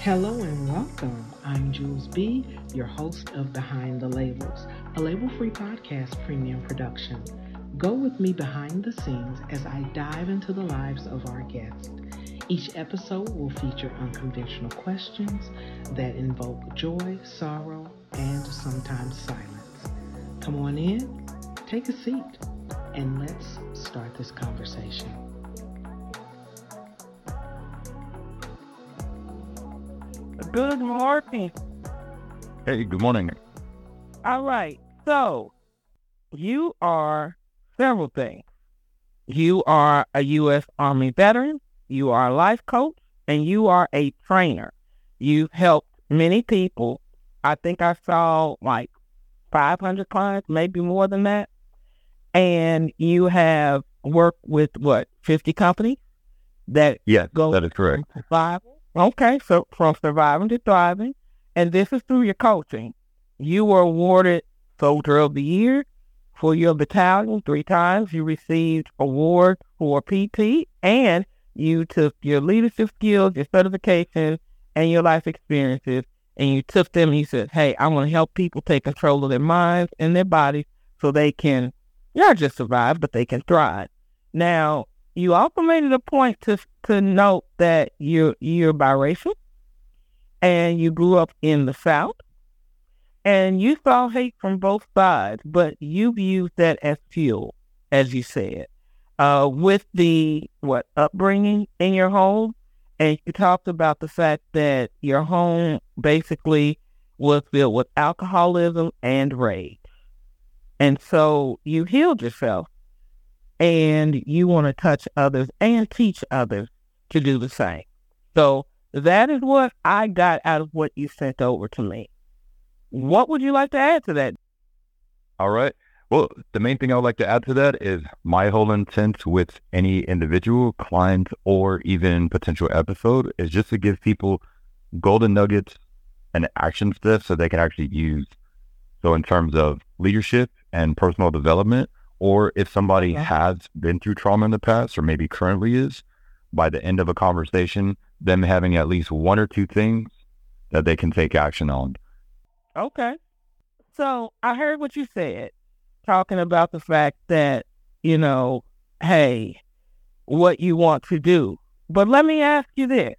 Hello and welcome. I'm Jules B., your host of Behind the Labels, a label free podcast premium production. Go with me behind the scenes as I dive into the lives of our guests. Each episode will feature unconventional questions that invoke joy, sorrow, and sometimes silence. Come on in, take a seat, and let's start this conversation. Good morning. Hey, good morning. All right. So, you are several things. You are a U.S. Army veteran, you are a life coach, and you are a trainer. You've helped many people. I think I saw like 500 clients, maybe more than that. And you have worked with what, 50 companies that Yes, go that is correct. surviving. Okay, so from surviving to thriving, and this is through your coaching. You were awarded Soldier of the Year for your battalion three times. You received award for PT, and you took your leadership skills, your certification, and your life experiences, and you took them and you said, "Hey, I want to help people take control of their minds and their bodies so they can not just survive, but they can thrive." Now, you also made it a point to to note that you're you're biracial and you grew up in the South and you saw hate from both sides, but you've used that as fuel, as you said, uh, with the what upbringing in your home, and you talked about the fact that your home basically was filled with alcoholism and rage, and so you healed yourself and you want to touch others and teach others to do the same. So that is what I got out of what you sent over to me. What would you like to add to that? All right. Well, the main thing I would like to add to that is my whole intent with any individual client or even potential episode is just to give people golden nuggets and action steps so they can actually use. So in terms of leadership and personal development, or if somebody Okay. has been through trauma in the past or maybe currently is, by the end of a conversation, them having at least one or two things that they can take action on. Okay. So I heard what you said, talking about the fact that, you know, hey, what you want to do. But let me ask you this.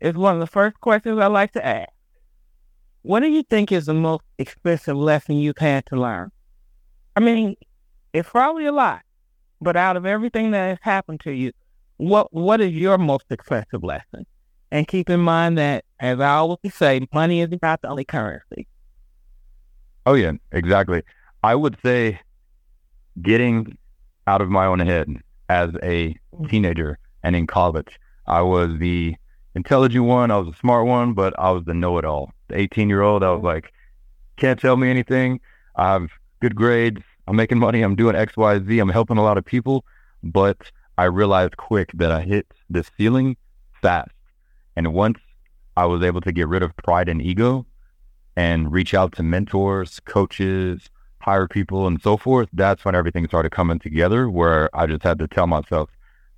It's one of the first questions I like to ask. What do you think is the most expensive lesson you've had to learn? I mean, it's probably a lot, but out of everything that has happened to you, what what is your most expensive lesson? And keep in mind that, as I always say, money is not the only currency. Oh yeah, exactly. I would say getting out of my own head as a teenager and in college. I was the intelligent one, I was the smart one, but I was the know-it-all. The 18-year-old, I was mm-hmm. like, can't tell me anything. I have good grades. I'm making money. I'm doing X, Y, Z. I'm helping a lot of people. But I realized quick that I hit this ceiling fast. And once I was able to get rid of pride and ego and reach out to mentors, coaches, hire people, and so forth, that's when everything started coming together where I just had to tell myself,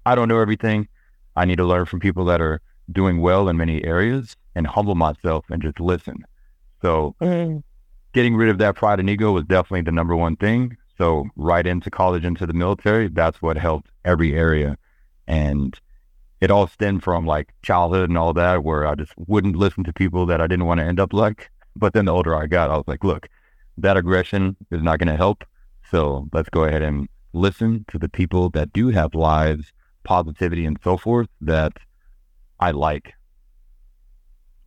I don't know everything. I need to learn from people that are doing well in many areas and humble myself and just listen. So Mm, getting rid of that pride and ego was definitely the number one thing. So right into college, into the military, that's what helped every area. And it all stemmed from like childhood and all that, where I just wouldn't listen to people that I didn't want to end up like. But then the older I got, I was like, look, that aggression is not going to help. So let's go ahead and listen to the people that do have lives, positivity, and so forth that I like.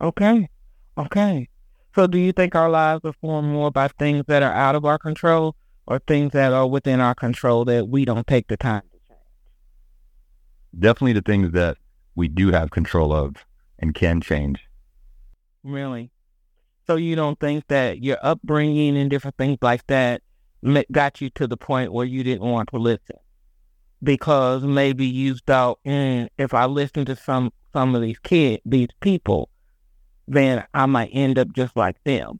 okay. Okay. So do you think our lives are formed more by things that are out of our control or things that are within our control that we don't take the time to change? Definitely the things that we do have control of and can change. Really? So you don't think that your upbringing and different things like that got you to the point where you didn't want to listen? Because maybe you thought, mm, if I listen to some some of these kids, these people, then I might end up just like them.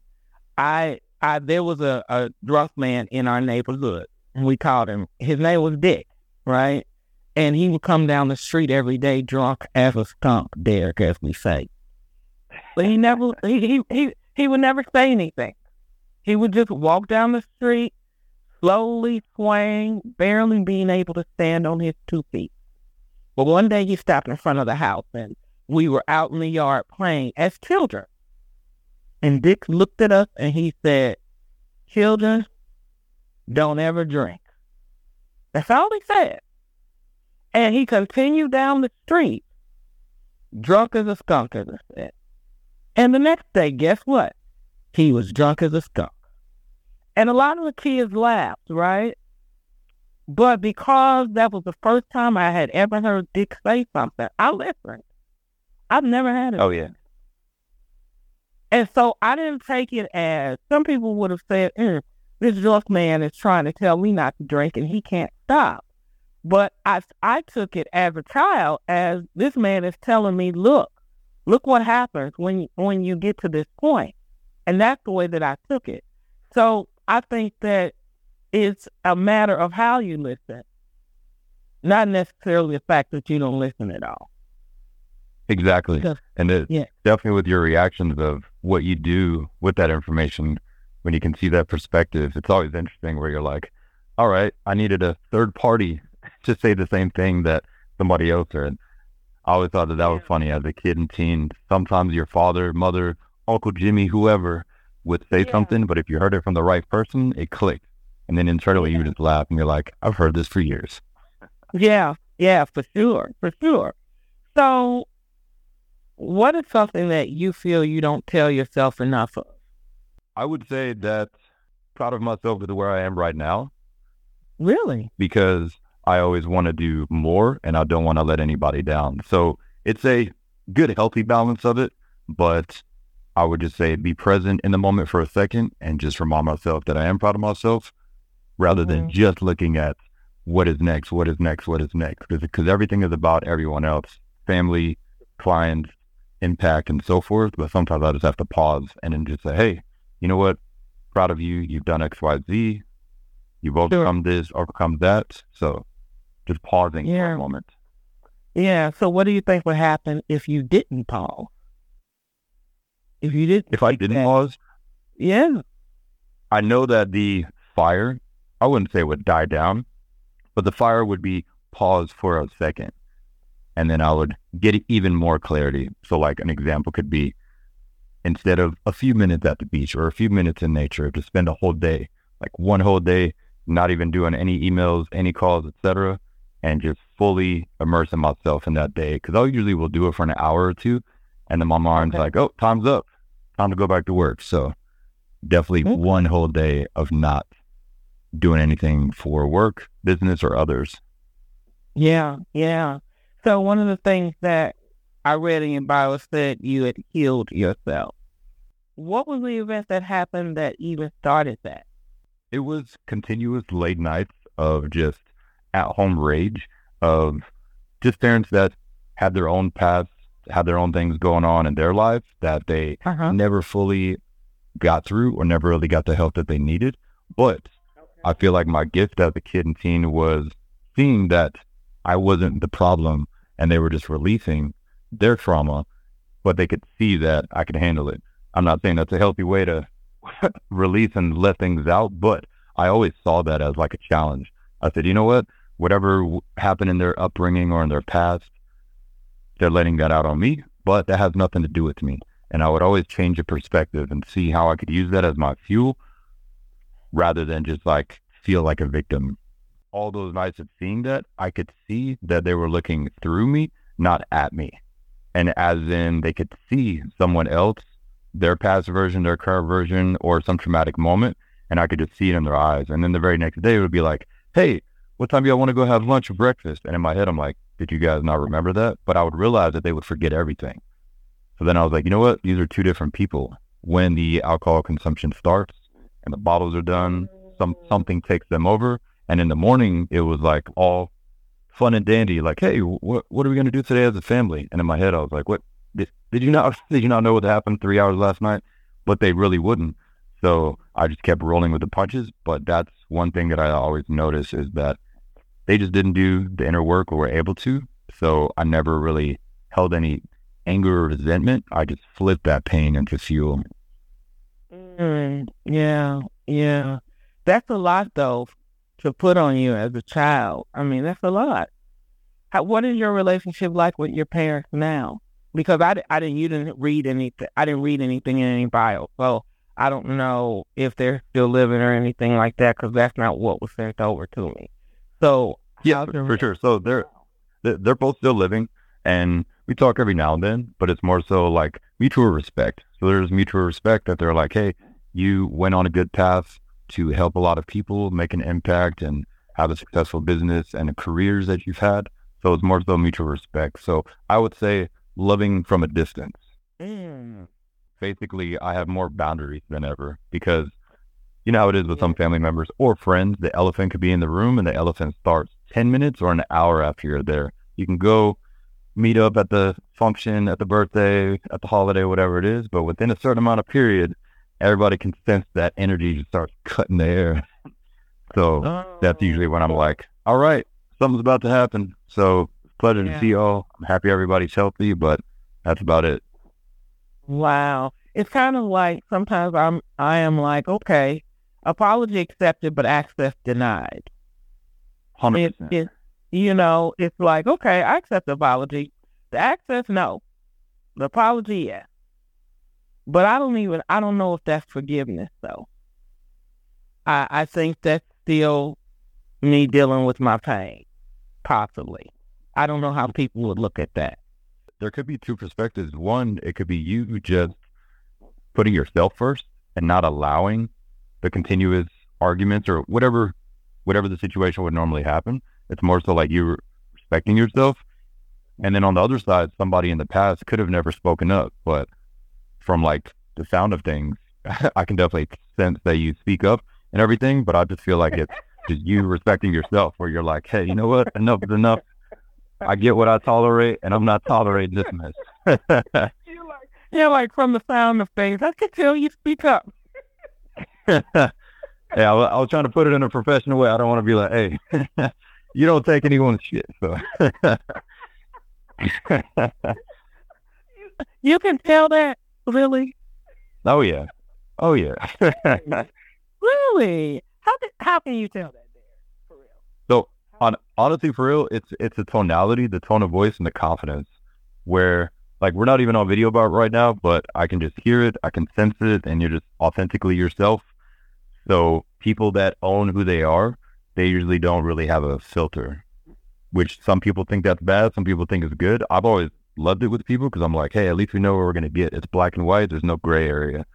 I I there was a, a drunk man in our neighborhood. We called him. His name was Dick, right? And he would come down the street every day drunk as a skunk, Derek, as we say. But he never he, he he he would never say anything. He would just walk down the street, slowly swaying, barely being able to stand on his two feet. But one day he stopped in front of the house and we were out in the yard playing as children. And Dick looked at us and he said, Children, don't ever drink. That's all he said. And he continued down the street, drunk as a skunk, as I said. And the next day, guess what? He was drunk as a skunk. And a lot of the kids laughed, right? But because that was the first time I had ever heard Dick say something, I listened. I've never had it. Oh yeah. And so I didn't take it as some people would have said, mm, this drunk man is trying to tell me not to drink and he can't stop. But I, I took it as a child as this man is telling me, look, look what happens when, when you get to this point. And that's the way that I took it. So I think that it's a matter of how you listen, not necessarily the fact that you don't listen at all. Exactly. Because- and it, yeah. definitely with your reactions of what you do with that information, when you can see that perspective, it's always interesting where you're like, all right, I needed a third party to say the same thing that somebody else said. I always thought that that was funny as a kid and teen. Sometimes your father, mother, Uncle Jimmy, whoever would say Yeah. something, but if you heard it from the right person, it clicked. And then internally you Yeah. just laugh and you're like, I've heard this for years. Yeah, yeah, for sure, for sure. So, what is something that you feel you don't tell yourself enough of? I would say that proud of myself with where I am right now Really? because I always want to do more and I don't want to let anybody down. So it's a good, healthy balance of it. But I would just say be present in the moment for a second and just remind myself that I am proud of myself rather than Mhm. just looking at what is next, what is next, what is next. Because everything is about everyone else family, clients, impact, and so forth. But sometimes I just have to pause and then just say, hey, you know what? Proud of you. You've done X, Y, Z. You've overcome this, overcome that. So just pausing for Yeah. a moment. Yeah. So, what do you think would happen if you didn't pause? If you didn't, If I didn't that- pause, yeah, I know that the fire, I wouldn't say it would die down, but the fire would be paused for a second. And then I would get even more clarity. So, like an example could be instead of a few minutes at the beach or a few minutes in nature, to spend a whole day, like one whole day, not even doing any emails, any calls, etc., and just fully immersing myself in that day. Because I usually will do it for an hour or two, and then my mind's Okay. like, "Oh, time's up, time to go back to work." So, definitely Okay. one whole day of not doing anything for work, business, or others. yeah, yeah. So, one of the things that I read in your bio said you had healed yourself. What was the event that happened that even started that? It was continuous late nights of just at home rage of just parents that had their own paths, had their own things going on in their life that they Uh huh. never fully got through or never really got the help that they needed. But I feel like my gift as a kid and teen was seeing that I wasn't the problem and they were just releasing their trauma, but they could see that I could handle it. I'm not saying that's a healthy way to release and let things out, but I always saw that as like a challenge. I said, you know what? Whatever happened in their upbringing or in their past, they're letting that out on me, but that has nothing to do with me. And I would always change the perspective and see how I could use that as my fuel rather than just like feel like a victim. All those nights of seeing that, I could see that they were looking through me, not at me. And as in they could see someone else, their past version, their current version, or some traumatic moment, and I could just see it in their eyes. And then the very next day it would be like, hey, what time do y'all want to go have lunch or breakfast? And in my head, I'm like, did you guys not remember that? But I would realize that they would forget everything. So then I was like, you know what? These are two different people. When the alcohol consumption starts and the bottles are done, some something takes them over. And in the morning, it was like all fun and dandy. Like, hey, what what are we gonna do today as a family? And in my head, I was like, what? Did, did you not did you not know what happened three hours last night? But they really wouldn't. So I just kept rolling with the punches. But that's one thing that I always notice is that they just didn't do the inner work or were able to. So I never really held any anger or resentment, I just flipped that pain into fuel. Mm, yeah, yeah. That's a lot though to put on you as a child. I mean, that's a lot. How, what is your relationship like with your parents now? Because I, I didn't you didn't read anything. I didn't read anything in any bio, so I don't know if they're still living or anything like that. Because that's not what was sent over to me. So yeah, for, for sure. So they're they're both still living, and we talk every now and then, but it's more so like mutual respect. So there's mutual respect that they're like, hey, you went on a good path to help a lot of people, make an impact, and have a successful business and the careers that you've had. So it's more so mutual respect. So I would say loving from a distance. Mm. Basically, I have more boundaries than ever because you know how it is with some family members or friends. The elephant could be in the room and the elephant starts 10 minutes or an hour after you're there. You can go meet up at the function, at the birthday, at the holiday, whatever it is. But within a certain amount of period, everybody can sense that energy just starts cutting the air. so oh. that's usually when I'm like, all right, something's about to happen. So pleasure yeah. to see y'all. I'm happy everybody's healthy, but that's about it. Wow. It's kind of like sometimes I'm I am like, okay, apology accepted but access denied. Hundred percent. You know, it's like, okay, I accept the apology. The access, no. The apology, yeah. But I don't even I don't know if that's forgiveness though. I I think that's still me dealing with my pain, possibly. I don't know how people would look at that. There could be two perspectives. One, it could be you just putting yourself first and not allowing the continuous arguments or whatever whatever the situation would normally happen. It's more so like you respecting yourself. And then on the other side, somebody in the past could have never spoken up, but from like the sound of things, I can definitely sense that you speak up and everything. But I just feel like it's just you respecting yourself, where you're like, hey, you know what? Enough is enough. I get what I tolerate, and I'm not tolerating this mess. you're, like, you're like from the sound of things. I can tell you speak up. yeah, I was, I was trying to put it in a professional way. I don't want to be like, hey, you don't take anyone's shit. So. you can tell that, really. Oh yeah, oh yeah. really? How can how can you tell that? There, for real. So on honestly, for real, it's it's the tonality, the tone of voice, and the confidence. Where like we're not even on video about right now, but I can just hear it, I can sense it, and you're just authentically yourself. So people that own who they are, they usually don't really have a filter, which some people think that's bad, some people think is good. I've always loved it with people because I'm like, hey, at least we know what we're gonna get. It's black and white. There's no gray area.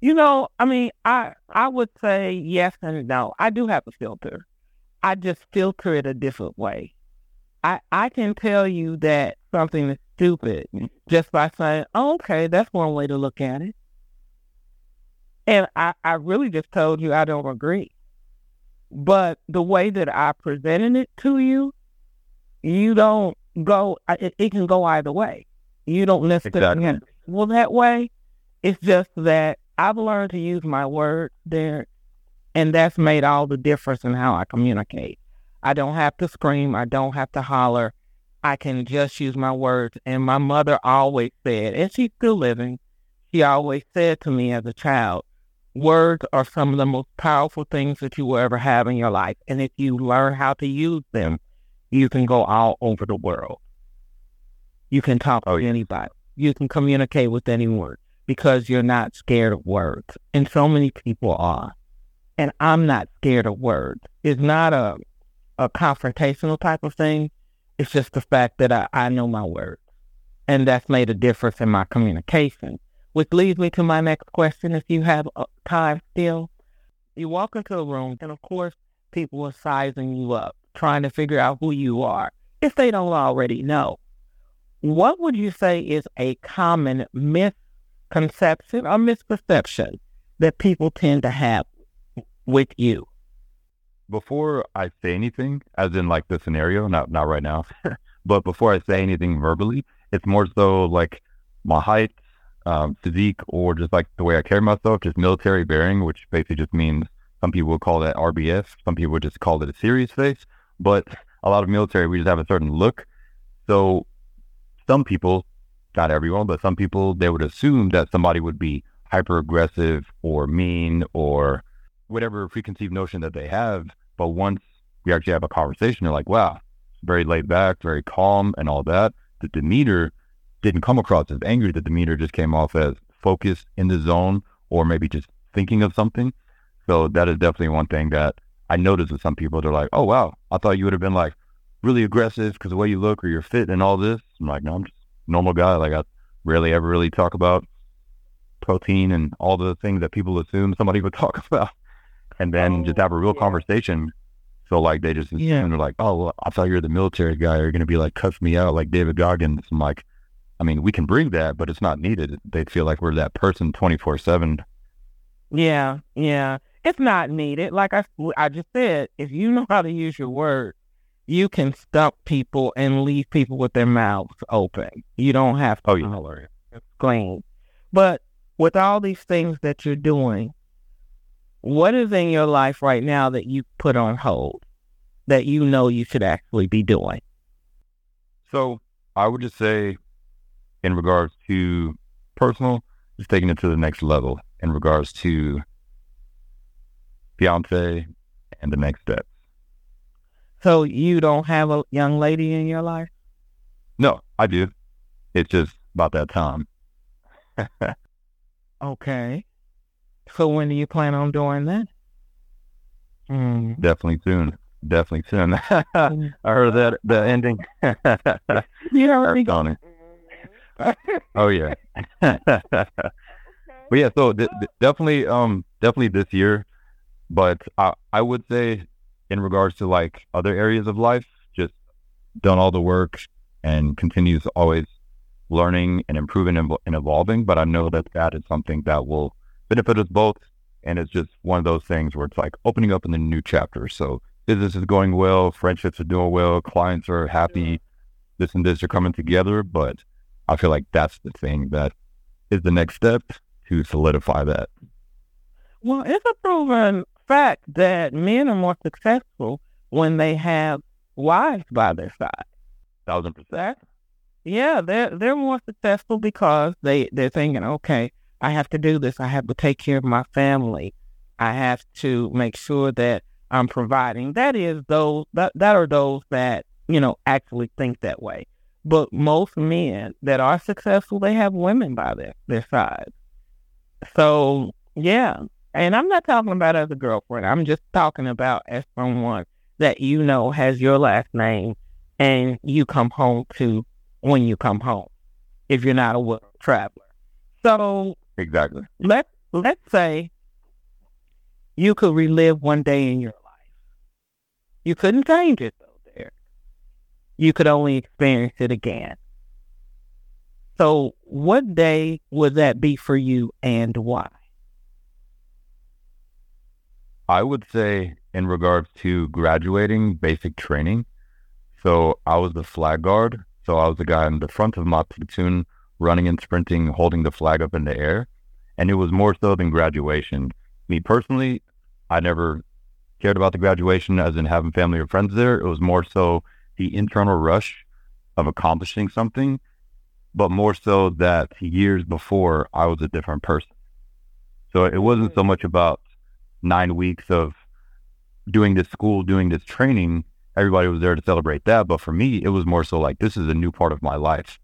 You know, I mean, I I would say yes and no. I do have a filter. I just filter it a different way. I I can tell you that something is stupid just by saying, oh, okay, that's one way to look at it. And I, I really just told you I don't agree. But the way that I presented it to you, you don't go, it, it can go either way. You don't necessarily exactly. well that way. It's just that I've learned to use my words there, and that's made all the difference in how I communicate. I don't have to scream. I don't have to holler. I can just use my words. And my mother always said, and she's still living, she always said to me as a child, words are some of the most powerful things that you will ever have in your life. And if you learn how to use them, you can go all over the world. You can talk oh, to anybody. You can communicate with anyone because you're not scared of words. And so many people are. And I'm not scared of words. It's not a a confrontational type of thing. It's just the fact that I, I know my words. And that's made a difference in my communication. Which leads me to my next question if you have uh, time still. You walk into a room and of course people are sizing you up trying to figure out who you are if they don't already know. What would you say is a common misconception or misperception that people tend to have with you? Before I say anything, as in like the scenario, not not right now, but before I say anything verbally, it's more so like my height, um, physique, or just like the way I carry myself, just military bearing, which basically just means some people would call that RBF, some people would just call it a serious face but a lot of military, we just have a certain look. So some people not everyone, but some people, they would assume that somebody would be hyper aggressive or mean or whatever preconceived notion that they have. But once we actually have a conversation, they're like, wow, very laid back, very calm and all that. The demeanor didn't come across as angry. The demeanor just came off as focused in the zone or maybe just thinking of something. So that is definitely one thing that I noticed with some people. They're like, oh, wow, I thought you would have been like really aggressive because the way you look or you're fit and all this. I'm like, no, I'm just a normal guy. Like I rarely ever really talk about protein and all the things that people assume somebody would talk about and then oh, just have a real yeah. conversation. So like they just yeah. they're like, oh, well, I thought you're the military guy. You're going to be like cuss me out like David Goggins. I'm like, I mean, we can bring that, but it's not needed. They feel like we're that person 24 seven. Yeah, yeah, it's not needed. Like I, I just said, if you know how to use your words, you can stump people and leave people with their mouths open. You don't have to oh, yeah. It's clean. But with all these things that you're doing, what is in your life right now that you put on hold that you know you should actually be doing? So I would just say, in regards to personal, just taking it to the next level in regards to fiance and the next steps. So you don't have a young lady in your life? No, I do. It's just about that time. okay. So when do you plan on doing that? Mm. Definitely soon. Definitely soon. I heard that the ending. you already got it. oh yeah. but yeah, so th- th- definitely, um, definitely this year. But I, I would say, in regards to like other areas of life, just done all the work and continues always learning and improving and, evolving. But I know that that is something that will benefit us both. And it's just one of those things where it's like opening up in the new chapter. So business is going well, friendships are doing well, clients are happy, this and this are coming together. But I feel like that's the thing that is the next step to solidify that. Well, it's a proven fact that men are more successful when they have wives by their side. Thousand percent. Yeah, they're they're more successful because they they're thinking, okay, I have to do this. I have to take care of my family. I have to make sure that I'm providing. That is those that, that are those that, you know, actually think that way. But most men that are successful, they have women by their, their side. So yeah. And I'm not talking about as a girlfriend. I'm just talking about as someone that you know has your last name and you come home to when you come home if you're not a world traveler. So Exactly. Let let's say you could relive one day in your life. You couldn't change it though, there. You could only experience it again. So what day would that be for you and why? I would say in regards to graduating basic training. So I was the flag guard. So I was the guy in the front of my platoon running and sprinting, holding the flag up in the air. And it was more so than graduation. Me personally, I never cared about the graduation as in having family or friends there. It was more so the internal rush of accomplishing something, but more so that years before I was a different person. So it wasn't so mm. much about nine weeks of doing this school, doing this training. Everybody was there to celebrate that. But for me, it was more so like, this is a new part of my life.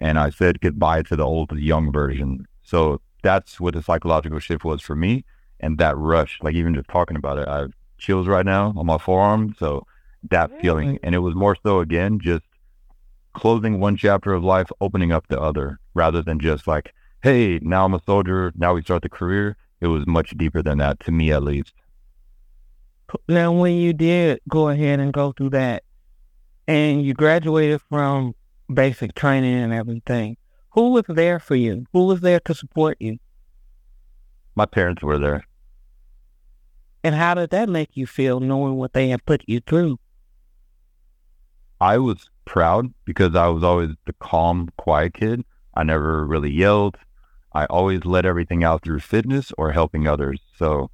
And I said goodbye to the old, young version. So that's what the psychological shift was for me. And that rush, like even just talking about it, I have chills right now on my forearm. So that really? feeling. And it was more so, again, just closing one chapter of life, opening up the other, rather than just like, hey, now I'm a soldier. Now we start the career. It was much deeper than that, to me at least. Now, when you did go ahead and go through that, and you graduated from basic training and everything, who was there for you? Who was there to support you? My parents were there. And how did that make you feel knowing what they had put you through? I was proud because I was always the calm, quiet kid. I never really yelled. I always let everything out through fitness or helping others. So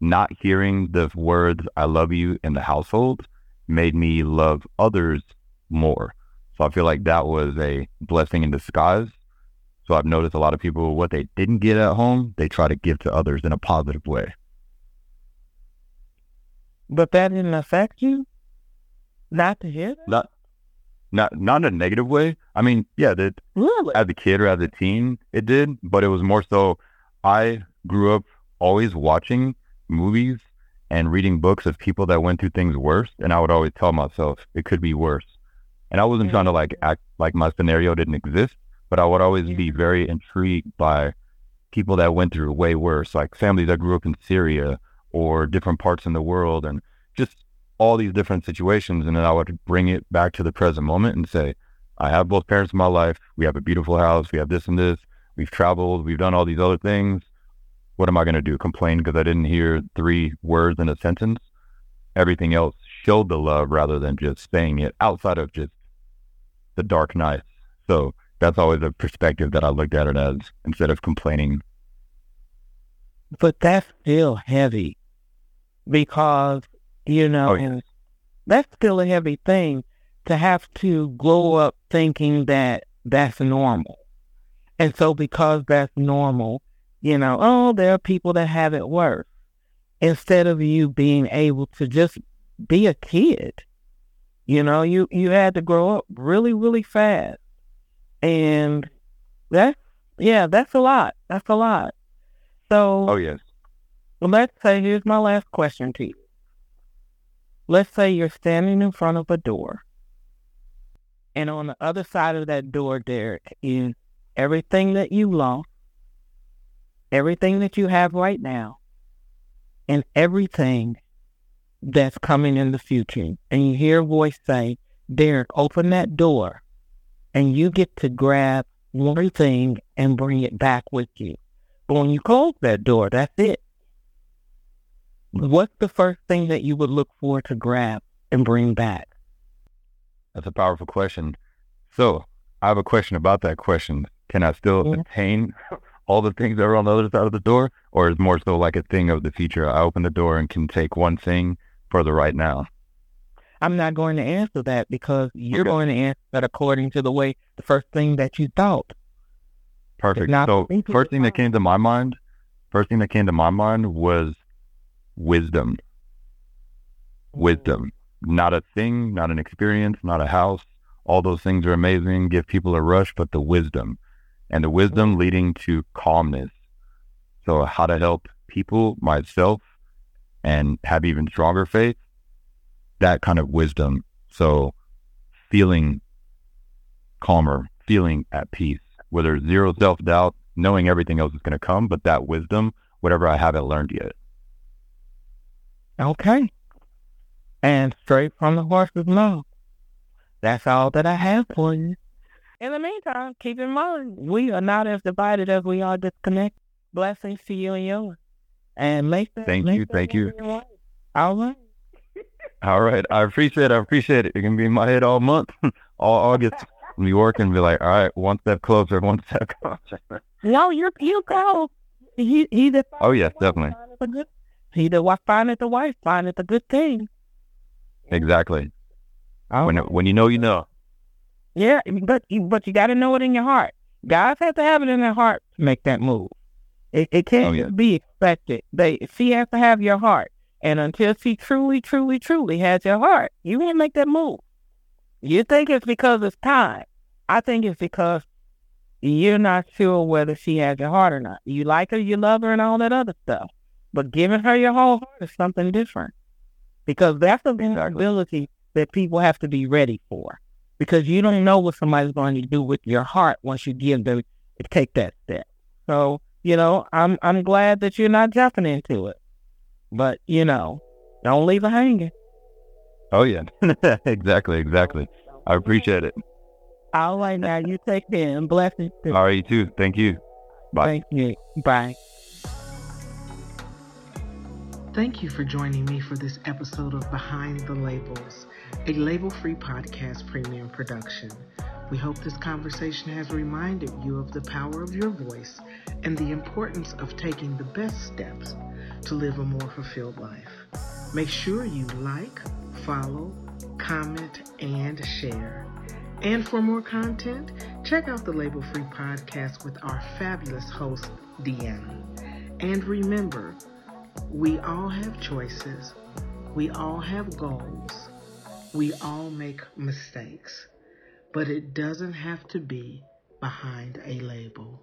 not hearing the words I love you in the household made me love others more. So I feel like that was a blessing in disguise. So I've noticed a lot of people, what they didn't get at home, they try to give to others in a positive way. But that didn't affect you? Not to hear that? Not, not, not in a negative way. I mean, yeah, that Really? as a kid or as a teen, it did, but it was more so I grew up always watching movies and reading books of people that went through things worse. And I would always tell myself it could be worse. And I wasn't trying to like mm. act like my scenario didn't exist, but I would always be very intrigued by people that went through way worse, like families that grew up in Syria or different parts in the world and just all these different situations. And then I would bring it back to the present moment and say, I have both parents in my life. We have a beautiful house. We have this and this. We've traveled. We've done all these other things. What am I going to do? Complain because I didn't hear three words in a sentence? Everything else showed the love rather than just saying it outside of just the dark nights. So that's always a perspective that I looked at it as instead of complaining. But that's still heavy because, you know, Oh, yes. that's still a heavy thing to have to grow up thinking that that's normal. And so because that's normal, you know, oh, there are people that have it worse. Instead of you being able to just be a kid, you know, you, you had to grow up really, really fast. And that's, yeah, that's a lot. That's a lot. So Oh, yes. well, let's say, here's my last question to you. Let's say you're standing in front of a door, and on the other side of that door, Derek, is everything that you lost, everything that you have right now, and everything that's coming in the future. And you hear a voice say, Derek, open that door, and you get to grab one thing and bring it back with you. But when you close that door, that's it. What's the first thing that you would look for to grab and bring back? That's a powerful question. So I have a question about that question. Can I still Mhm. attain all the things that are on the other side of the door? Or is more so like a thing of the future? I open the door and can take one thing for the right now. I'm not going to answer that because you're Okay. going to answer that according to the way the first thing that you thought. Perfect. So first thing that came to my mind, first thing that came to my mind was wisdom. Wisdom. Not a thing, not an experience, not a house. All those things are amazing, give people a rush, but the wisdom. And the wisdom leading to calmness. So how to help people, myself, and have even stronger faith. That kind of wisdom. So feeling calmer, feeling at peace, where there's zero self doubt, knowing everything else is going to come, but that wisdom, whatever I haven't learned yet. Okay. And straight from the horse's mouth. That's all that I have for you. In the meantime, keep in mind, we are not as divided as we are disconnected. Blessings to you and yours. And make that. Thank make you, thank you. right. All right. All right. I appreciate it. I appreciate it. It can be in my head all month, all August. Be working, be like, all right, one step closer, one step closer. No, you're you go. He he Oh, yes, definitely. Findeth a good- He that wa- findeth the wife findeth a good thing. Exactly. All When when you know, you know. Yeah, but you- but you got to know it in your heart. Guys have to have it in their heart to make that move. It it can't Oh, yeah. be expected. They she has to have your heart, and until she truly, truly, truly has your heart, you can't make that move. You think it's because it's time. I think it's because you're not sure whether she has your heart or not. You like her, you love her, and all that other stuff. But giving her your whole heart is something different. Because that's a vulnerability that people have to be ready for. Because you don't know what somebody's going to do with your heart once you give them to take that step. So, you know, I'm I'm glad that you're not jumping into it. But, you know, don't leave her hanging. Oh yeah. exactly, exactly. I appreciate it. All right now, you take care and blessings. All right, you too. Thank you. Bye. Thank you. Bye. Thank you for joining me for this episode of Behind the Labels, a label free podcast premium production. We hope this conversation has reminded you of the power of your voice and the importance of taking the best steps to live a more fulfilled life. Make sure you like, follow, comment, and share. And for more content, check out the Label Free podcast with our fabulous host, Deanna. And remember, we all have choices. We all have goals. We all make mistakes. But it doesn't have to be behind a label.